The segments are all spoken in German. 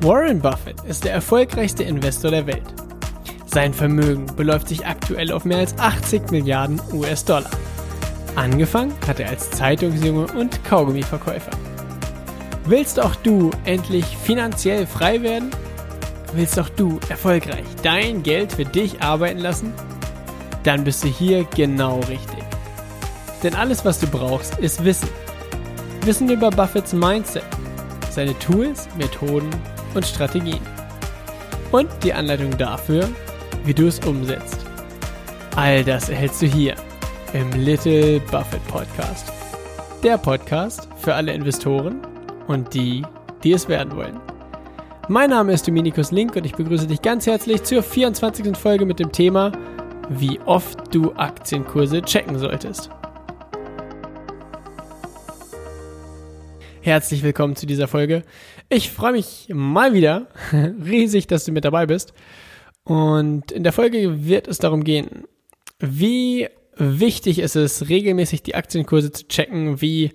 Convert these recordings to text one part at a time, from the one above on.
Warren Buffett ist der erfolgreichste Investor der Welt. Sein Vermögen beläuft sich aktuell auf mehr als 80 Milliarden US-Dollar. Angefangen hat er als Zeitungsjunge und Kaugummiverkäufer. Willst auch du endlich finanziell frei werden? Willst auch du erfolgreich dein Geld für dich arbeiten lassen? Dann bist du hier genau richtig. Denn alles, was du brauchst, ist Wissen. Wissen über Buffetts Mindset, seine Tools, Methoden und Strategien. Und die Anleitung dafür, wie du es umsetzt. All das erhältst du hier im Little Buffett Podcast. Der Podcast für alle Investoren und die, die es werden wollen. Mein Name ist Dominikus Link und ich begrüße dich ganz herzlich zur 24. Folge mit dem Thema, wie oft du Aktienkurse checken solltest. Herzlich willkommen zu dieser Folge. Ich freue mich mal wieder riesig, dass du mit dabei bist. Und in der Folge wird es darum gehen, wie wichtig ist es, regelmäßig die Aktienkurse zu checken, wie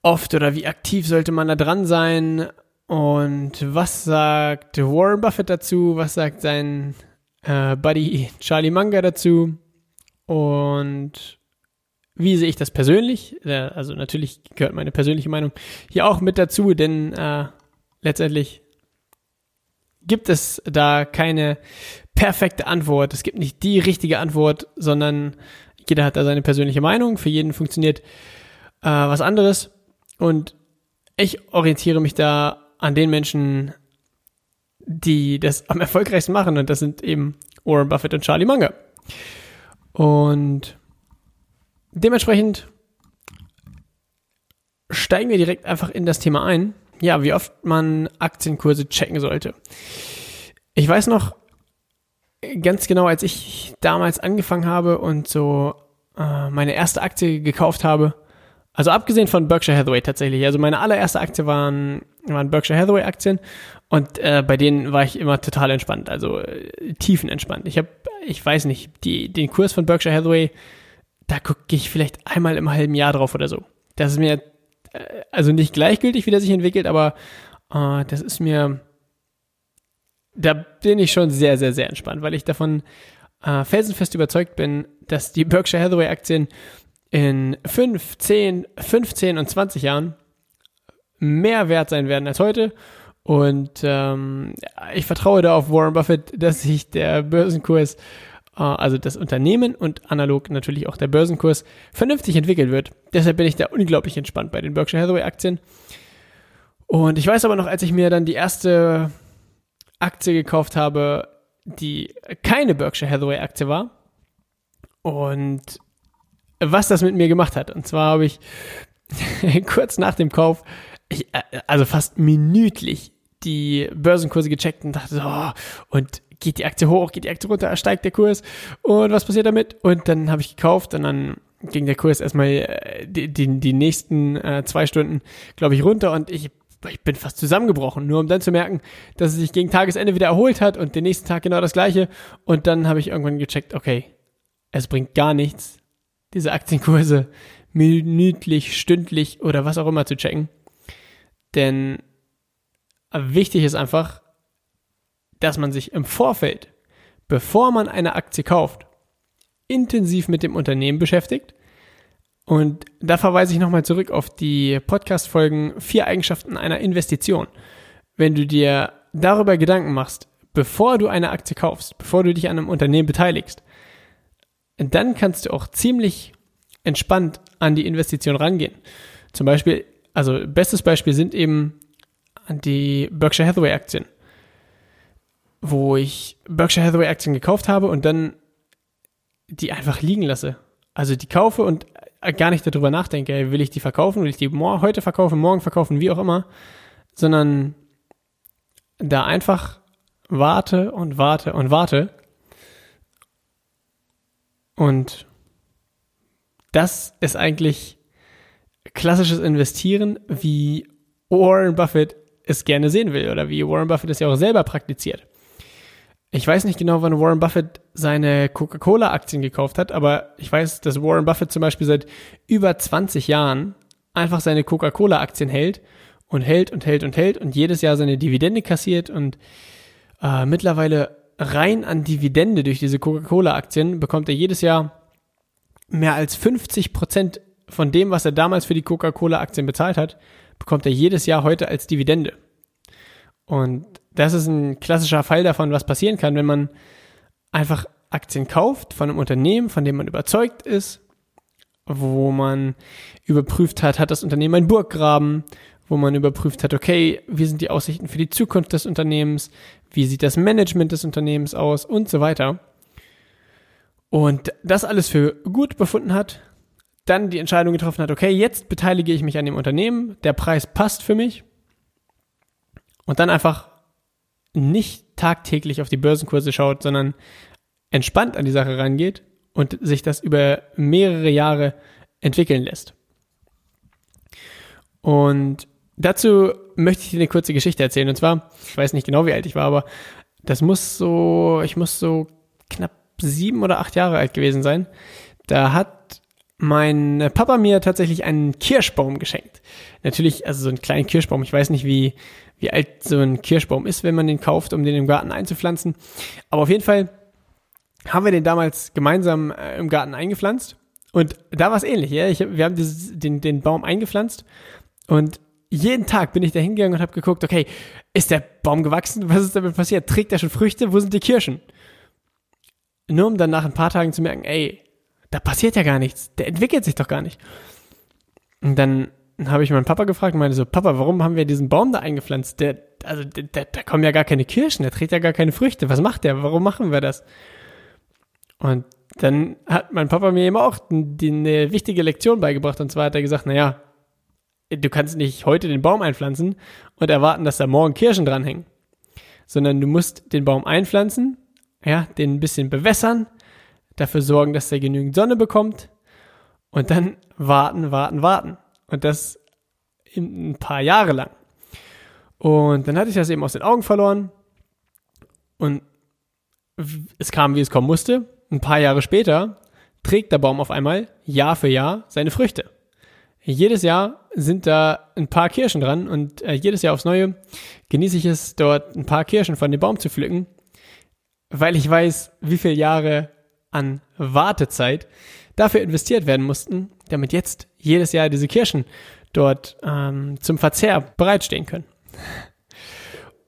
oft oder wie aktiv sollte man da dran sein und was sagt Warren Buffett dazu, was sagt sein äh, Buddy Charlie Munger dazu und wie sehe ich das persönlich? Also natürlich gehört meine persönliche Meinung hier auch mit dazu, denn äh, letztendlich gibt es da keine perfekte Antwort. Es gibt nicht die richtige Antwort, sondern jeder hat da seine persönliche Meinung. Für jeden funktioniert äh, was anderes. Und ich orientiere mich da an den Menschen, die das am erfolgreichsten machen. Und das sind eben Warren Buffett und Charlie Munger. Und Dementsprechend steigen wir direkt einfach in das Thema ein. Ja, wie oft man Aktienkurse checken sollte. Ich weiß noch ganz genau, als ich damals angefangen habe und so äh, meine erste Aktie gekauft habe, also abgesehen von Berkshire Hathaway tatsächlich, also meine allererste Aktie waren, waren Berkshire Hathaway Aktien und äh, bei denen war ich immer total entspannt, also äh, tiefenentspannt. Ich habe, ich weiß nicht, die, den Kurs von Berkshire Hathaway da gucke ich vielleicht einmal im halben Jahr drauf oder so. Das ist mir äh, also nicht gleichgültig, wie der sich entwickelt, aber äh, das ist mir, da bin ich schon sehr, sehr, sehr entspannt, weil ich davon äh, felsenfest überzeugt bin, dass die Berkshire Hathaway Aktien in 5, 10, 15 und 20 Jahren mehr wert sein werden als heute. Und ähm, ich vertraue da auf Warren Buffett, dass sich der Börsenkurs also das Unternehmen und analog natürlich auch der Börsenkurs, vernünftig entwickelt wird. Deshalb bin ich da unglaublich entspannt bei den Berkshire Hathaway Aktien. Und ich weiß aber noch, als ich mir dann die erste Aktie gekauft habe, die keine Berkshire Hathaway Aktie war und was das mit mir gemacht hat. Und zwar habe ich kurz nach dem Kauf, ich, äh, also fast minütlich die Börsenkurse gecheckt und dachte so, oh, und geht die Aktie hoch, geht die Aktie runter, steigt der Kurs und was passiert damit? Und dann habe ich gekauft und dann ging der Kurs erstmal äh, die, die, die nächsten äh, zwei Stunden, glaube ich, runter und ich, ich bin fast zusammengebrochen, nur um dann zu merken, dass es sich gegen Tagesende wieder erholt hat und den nächsten Tag genau das gleiche. Und dann habe ich irgendwann gecheckt, okay, es bringt gar nichts, diese Aktienkurse minütlich, stündlich oder was auch immer zu checken. Denn wichtig ist einfach, dass man sich im Vorfeld, bevor man eine Aktie kauft, intensiv mit dem Unternehmen beschäftigt. Und da verweise ich nochmal zurück auf die Podcast-Folgen Vier Eigenschaften einer Investition. Wenn du dir darüber Gedanken machst, bevor du eine Aktie kaufst, bevor du dich an einem Unternehmen beteiligst, dann kannst du auch ziemlich entspannt an die Investition rangehen. Zum Beispiel, also bestes Beispiel sind eben die Berkshire Hathaway Aktien wo ich Berkshire Hathaway Aktien gekauft habe und dann die einfach liegen lasse. Also die kaufe und gar nicht darüber nachdenke, will ich die verkaufen, will ich die heute verkaufen, morgen verkaufen, wie auch immer, sondern da einfach warte und warte und warte. Und das ist eigentlich klassisches Investieren, wie Warren Buffett es gerne sehen will oder wie Warren Buffett es ja auch selber praktiziert. Ich weiß nicht genau, wann Warren Buffett seine Coca-Cola-Aktien gekauft hat, aber ich weiß, dass Warren Buffett zum Beispiel seit über 20 Jahren einfach seine Coca-Cola-Aktien hält und hält und hält und hält und jedes Jahr seine Dividende kassiert und äh, mittlerweile rein an Dividende durch diese Coca-Cola-Aktien bekommt er jedes Jahr mehr als 50 Prozent von dem, was er damals für die Coca-Cola-Aktien bezahlt hat, bekommt er jedes Jahr heute als Dividende. Und das ist ein klassischer Fall davon, was passieren kann, wenn man einfach Aktien kauft von einem Unternehmen, von dem man überzeugt ist, wo man überprüft hat, hat das Unternehmen ein Burggraben, wo man überprüft hat, okay, wie sind die Aussichten für die Zukunft des Unternehmens, wie sieht das Management des Unternehmens aus und so weiter. Und das alles für gut befunden hat, dann die Entscheidung getroffen hat, okay, jetzt beteilige ich mich an dem Unternehmen, der Preis passt für mich und dann einfach nicht tagtäglich auf die Börsenkurse schaut, sondern entspannt an die Sache rangeht und sich das über mehrere Jahre entwickeln lässt. Und dazu möchte ich dir eine kurze Geschichte erzählen. Und zwar, ich weiß nicht genau, wie alt ich war, aber das muss so, ich muss so knapp sieben oder acht Jahre alt gewesen sein. Da hat mein Papa mir tatsächlich einen Kirschbaum geschenkt. Natürlich, also so einen kleinen Kirschbaum. Ich weiß nicht, wie, wie alt so ein Kirschbaum ist, wenn man den kauft, um den im Garten einzupflanzen. Aber auf jeden Fall haben wir den damals gemeinsam äh, im Garten eingepflanzt. Und da war es ähnlich. Ja? Ich, wir haben dieses, den, den Baum eingepflanzt und jeden Tag bin ich da hingegangen und habe geguckt, okay, ist der Baum gewachsen? Was ist damit passiert? Trägt er schon Früchte? Wo sind die Kirschen? Nur um dann nach ein paar Tagen zu merken, ey, da passiert ja gar nichts. Der entwickelt sich doch gar nicht. Und dann habe ich meinen Papa gefragt und meinte so, Papa, warum haben wir diesen Baum da eingepflanzt? Der, also, da kommen ja gar keine Kirschen, der trägt ja gar keine Früchte. Was macht der? Warum machen wir das? Und dann hat mein Papa mir eben auch die, eine wichtige Lektion beigebracht. Und zwar hat er gesagt, naja, du kannst nicht heute den Baum einpflanzen und erwarten, dass da morgen Kirschen dranhängen. Sondern du musst den Baum einpflanzen, ja, den ein bisschen bewässern, dafür sorgen, dass er genügend Sonne bekommt und dann warten, warten, warten. Und das ein paar Jahre lang. Und dann hatte ich das eben aus den Augen verloren und es kam, wie es kommen musste. Ein paar Jahre später trägt der Baum auf einmal Jahr für Jahr seine Früchte. Jedes Jahr sind da ein paar Kirschen dran und äh, jedes Jahr aufs Neue genieße ich es, dort ein paar Kirschen von dem Baum zu pflücken, weil ich weiß, wie viele Jahre an Wartezeit dafür investiert werden mussten, damit jetzt jedes Jahr diese Kirschen dort ähm, zum Verzehr bereitstehen können.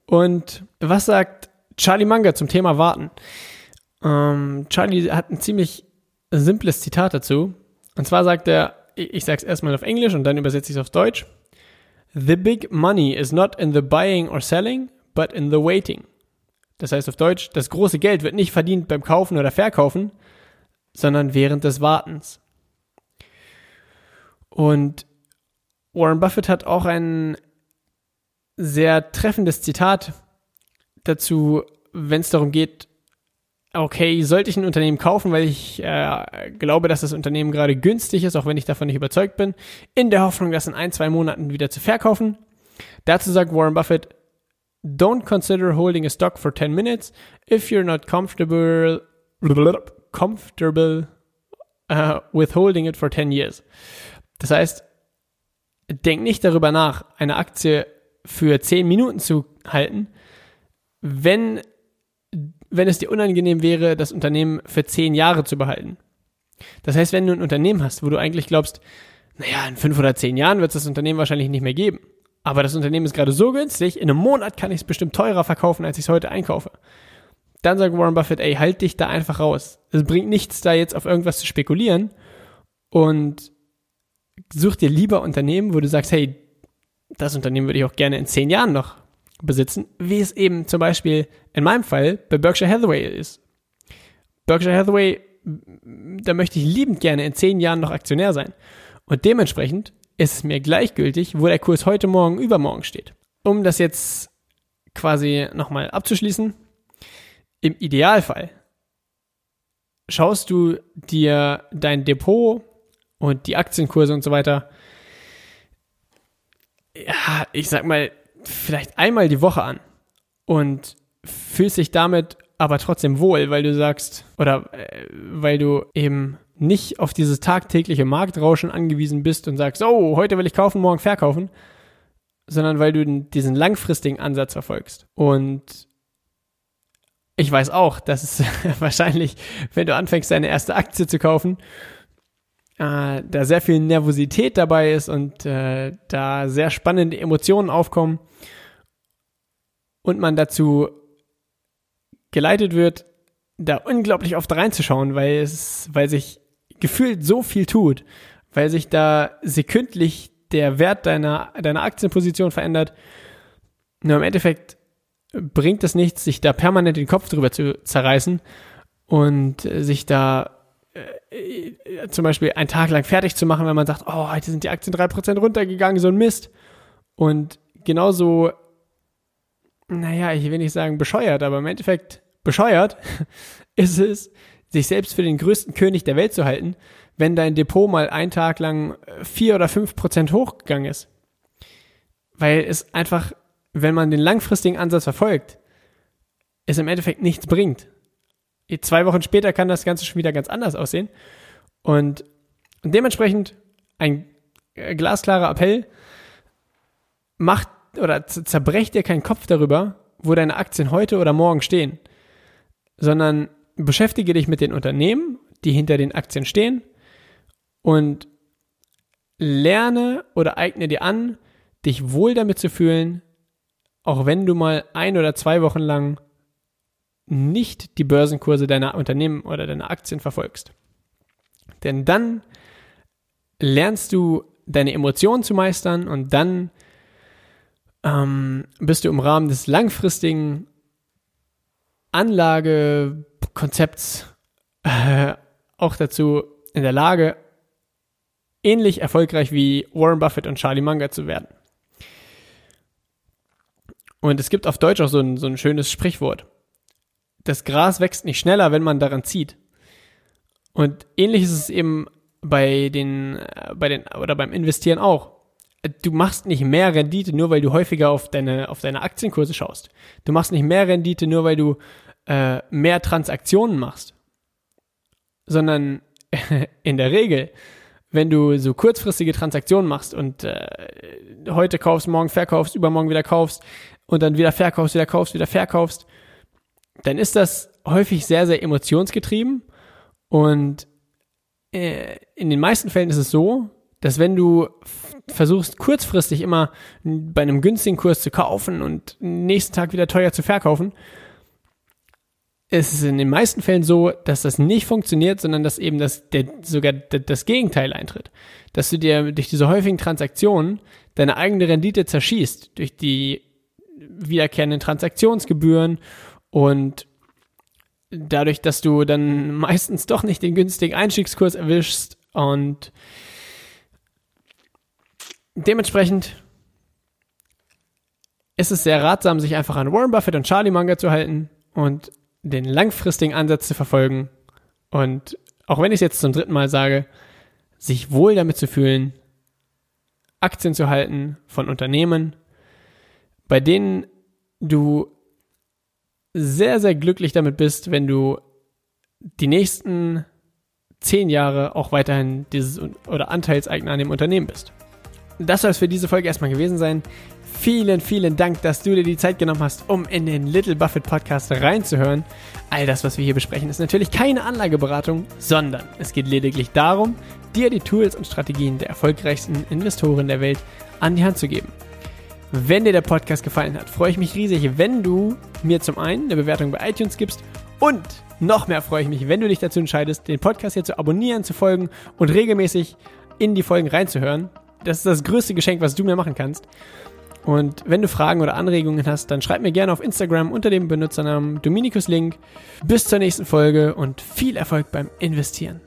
Und was sagt Charlie Munger zum Thema Warten? Ähm, Charlie hat ein ziemlich simples Zitat dazu. Und zwar sagt er, ich sage es erstmal auf Englisch und dann übersetze ich es auf Deutsch. The big money is not in the buying or selling, but in the waiting. Das heißt auf Deutsch, das große Geld wird nicht verdient beim Kaufen oder Verkaufen, sondern während des Wartens. Und Warren Buffett hat auch ein sehr treffendes Zitat dazu, wenn es darum geht, okay, sollte ich ein Unternehmen kaufen, weil ich äh, glaube, dass das Unternehmen gerade günstig ist, auch wenn ich davon nicht überzeugt bin, in der Hoffnung, das in ein, zwei Monaten wieder zu verkaufen. Dazu sagt Warren Buffett, don't consider holding a stock for 10 minutes if you're not comfortable, comfortable uh, with holding it for 10 years. Das heißt, denk nicht darüber nach, eine Aktie für 10 Minuten zu halten, wenn wenn es dir unangenehm wäre, das Unternehmen für zehn Jahre zu behalten. Das heißt, wenn du ein Unternehmen hast, wo du eigentlich glaubst, naja, in fünf oder zehn Jahren wird es das Unternehmen wahrscheinlich nicht mehr geben. Aber das Unternehmen ist gerade so günstig, in einem Monat kann ich es bestimmt teurer verkaufen, als ich es heute einkaufe. Dann sagt Warren Buffett, ey, halt dich da einfach raus. Es bringt nichts, da jetzt auf irgendwas zu spekulieren und such dir lieber Unternehmen, wo du sagst, hey, das Unternehmen würde ich auch gerne in zehn Jahren noch besitzen, wie es eben zum Beispiel in meinem Fall bei Berkshire Hathaway ist. Berkshire Hathaway, da möchte ich liebend gerne in zehn Jahren noch Aktionär sein. Und dementsprechend ist es mir gleichgültig, wo der Kurs heute, morgen, übermorgen steht. Um das jetzt quasi nochmal abzuschließen, im Idealfall schaust du dir dein Depot und die Aktienkurse und so weiter, ja, ich sag mal, vielleicht einmal die Woche an und fühlst dich damit aber trotzdem wohl, weil du sagst, oder äh, weil du eben nicht auf dieses tagtägliche Marktrauschen angewiesen bist und sagst, oh, heute will ich kaufen, morgen verkaufen, sondern weil du diesen langfristigen Ansatz verfolgst. Und ich weiß auch, dass es wahrscheinlich, wenn du anfängst, deine erste Aktie zu kaufen, äh, da sehr viel Nervosität dabei ist und äh, da sehr spannende Emotionen aufkommen und man dazu geleitet wird, da unglaublich oft reinzuschauen, weil es, weil sich gefühlt so viel tut, weil sich da sekündlich der Wert deiner, deiner Aktienposition verändert. Nur im Endeffekt bringt es nichts, sich da permanent den Kopf drüber zu zerreißen und sich da äh, äh, zum Beispiel einen Tag lang fertig zu machen, wenn man sagt, oh, heute sind die Aktien 3% runtergegangen, so ein Mist. Und genauso, naja, ich will nicht sagen bescheuert, aber im Endeffekt bescheuert ist es, sich selbst für den größten König der Welt zu halten, wenn dein Depot mal einen Tag lang vier oder fünf Prozent hochgegangen ist. Weil es einfach, wenn man den langfristigen Ansatz verfolgt, es im Endeffekt nichts bringt. Zwei Wochen später kann das Ganze schon wieder ganz anders aussehen. Und dementsprechend ein äh, glasklarer Appell, macht oder zerbrecht dir keinen Kopf darüber, wo deine Aktien heute oder morgen stehen, sondern beschäftige dich mit den Unternehmen, die hinter den Aktien stehen und lerne oder eigne dir an, dich wohl damit zu fühlen, auch wenn du mal ein oder zwei Wochen lang nicht die Börsenkurse deiner Unternehmen oder deiner Aktien verfolgst. Denn dann lernst du deine Emotionen zu meistern und dann ähm, bist du im Rahmen des langfristigen Anlagekonzepts äh, auch dazu in der Lage, ähnlich erfolgreich wie Warren Buffett und Charlie Munger zu werden. Und es gibt auf Deutsch auch so ein, so ein schönes Sprichwort das Gras wächst nicht schneller, wenn man daran zieht. Und ähnlich ist es eben bei den, äh, bei den, oder beim Investieren auch. Du machst nicht mehr Rendite nur, weil du häufiger auf deine, auf deine Aktienkurse schaust. Du machst nicht mehr Rendite nur, weil du äh, mehr Transaktionen machst. Sondern in der Regel, wenn du so kurzfristige Transaktionen machst und äh, heute kaufst, morgen verkaufst, übermorgen wieder kaufst und dann wieder verkaufst, wieder kaufst, wieder verkaufst, dann ist das häufig sehr, sehr emotionsgetrieben. Und äh, in den meisten Fällen ist es so, dass wenn du versuchst, kurzfristig immer bei einem günstigen Kurs zu kaufen und nächsten Tag wieder teuer zu verkaufen, ist es in den meisten Fällen so, dass das nicht funktioniert, sondern dass eben das, der, sogar das Gegenteil eintritt. Dass du dir durch diese häufigen Transaktionen deine eigene Rendite zerschießt, durch die wiederkehrenden Transaktionsgebühren und dadurch, dass du dann meistens doch nicht den günstigen Einstiegskurs erwischst und dementsprechend ist es sehr ratsam, sich einfach an Warren Buffett und Charlie Munger zu halten und den langfristigen Ansatz zu verfolgen. Und auch wenn ich es jetzt zum dritten Mal sage, sich wohl damit zu fühlen, Aktien zu halten von Unternehmen, bei denen du sehr, sehr glücklich damit bist, wenn du die nächsten zehn Jahre auch weiterhin dieses oder Anteilseigner an dem Unternehmen bist. Das soll es für diese Folge erstmal gewesen sein. Vielen, vielen Dank, dass du dir die Zeit genommen hast, um in den Little Buffett Podcast reinzuhören. All das, was wir hier besprechen, ist natürlich keine Anlageberatung, sondern es geht lediglich darum, dir die Tools und Strategien der erfolgreichsten Investoren der Welt an die Hand zu geben. Wenn dir der Podcast gefallen hat, freue ich mich riesig, wenn du mir zum einen eine Bewertung bei iTunes gibst und noch mehr freue ich mich, wenn du dich dazu entscheidest, den Podcast hier zu abonnieren, zu folgen und regelmäßig in die Folgen reinzuhören. Das ist das größte Geschenk, was du mir machen kannst. Und wenn du Fragen oder Anregungen hast, dann schreib mir gerne auf Instagram unter dem Benutzernamen Dominikus Link. Bis zur nächsten Folge und viel Erfolg beim Investieren.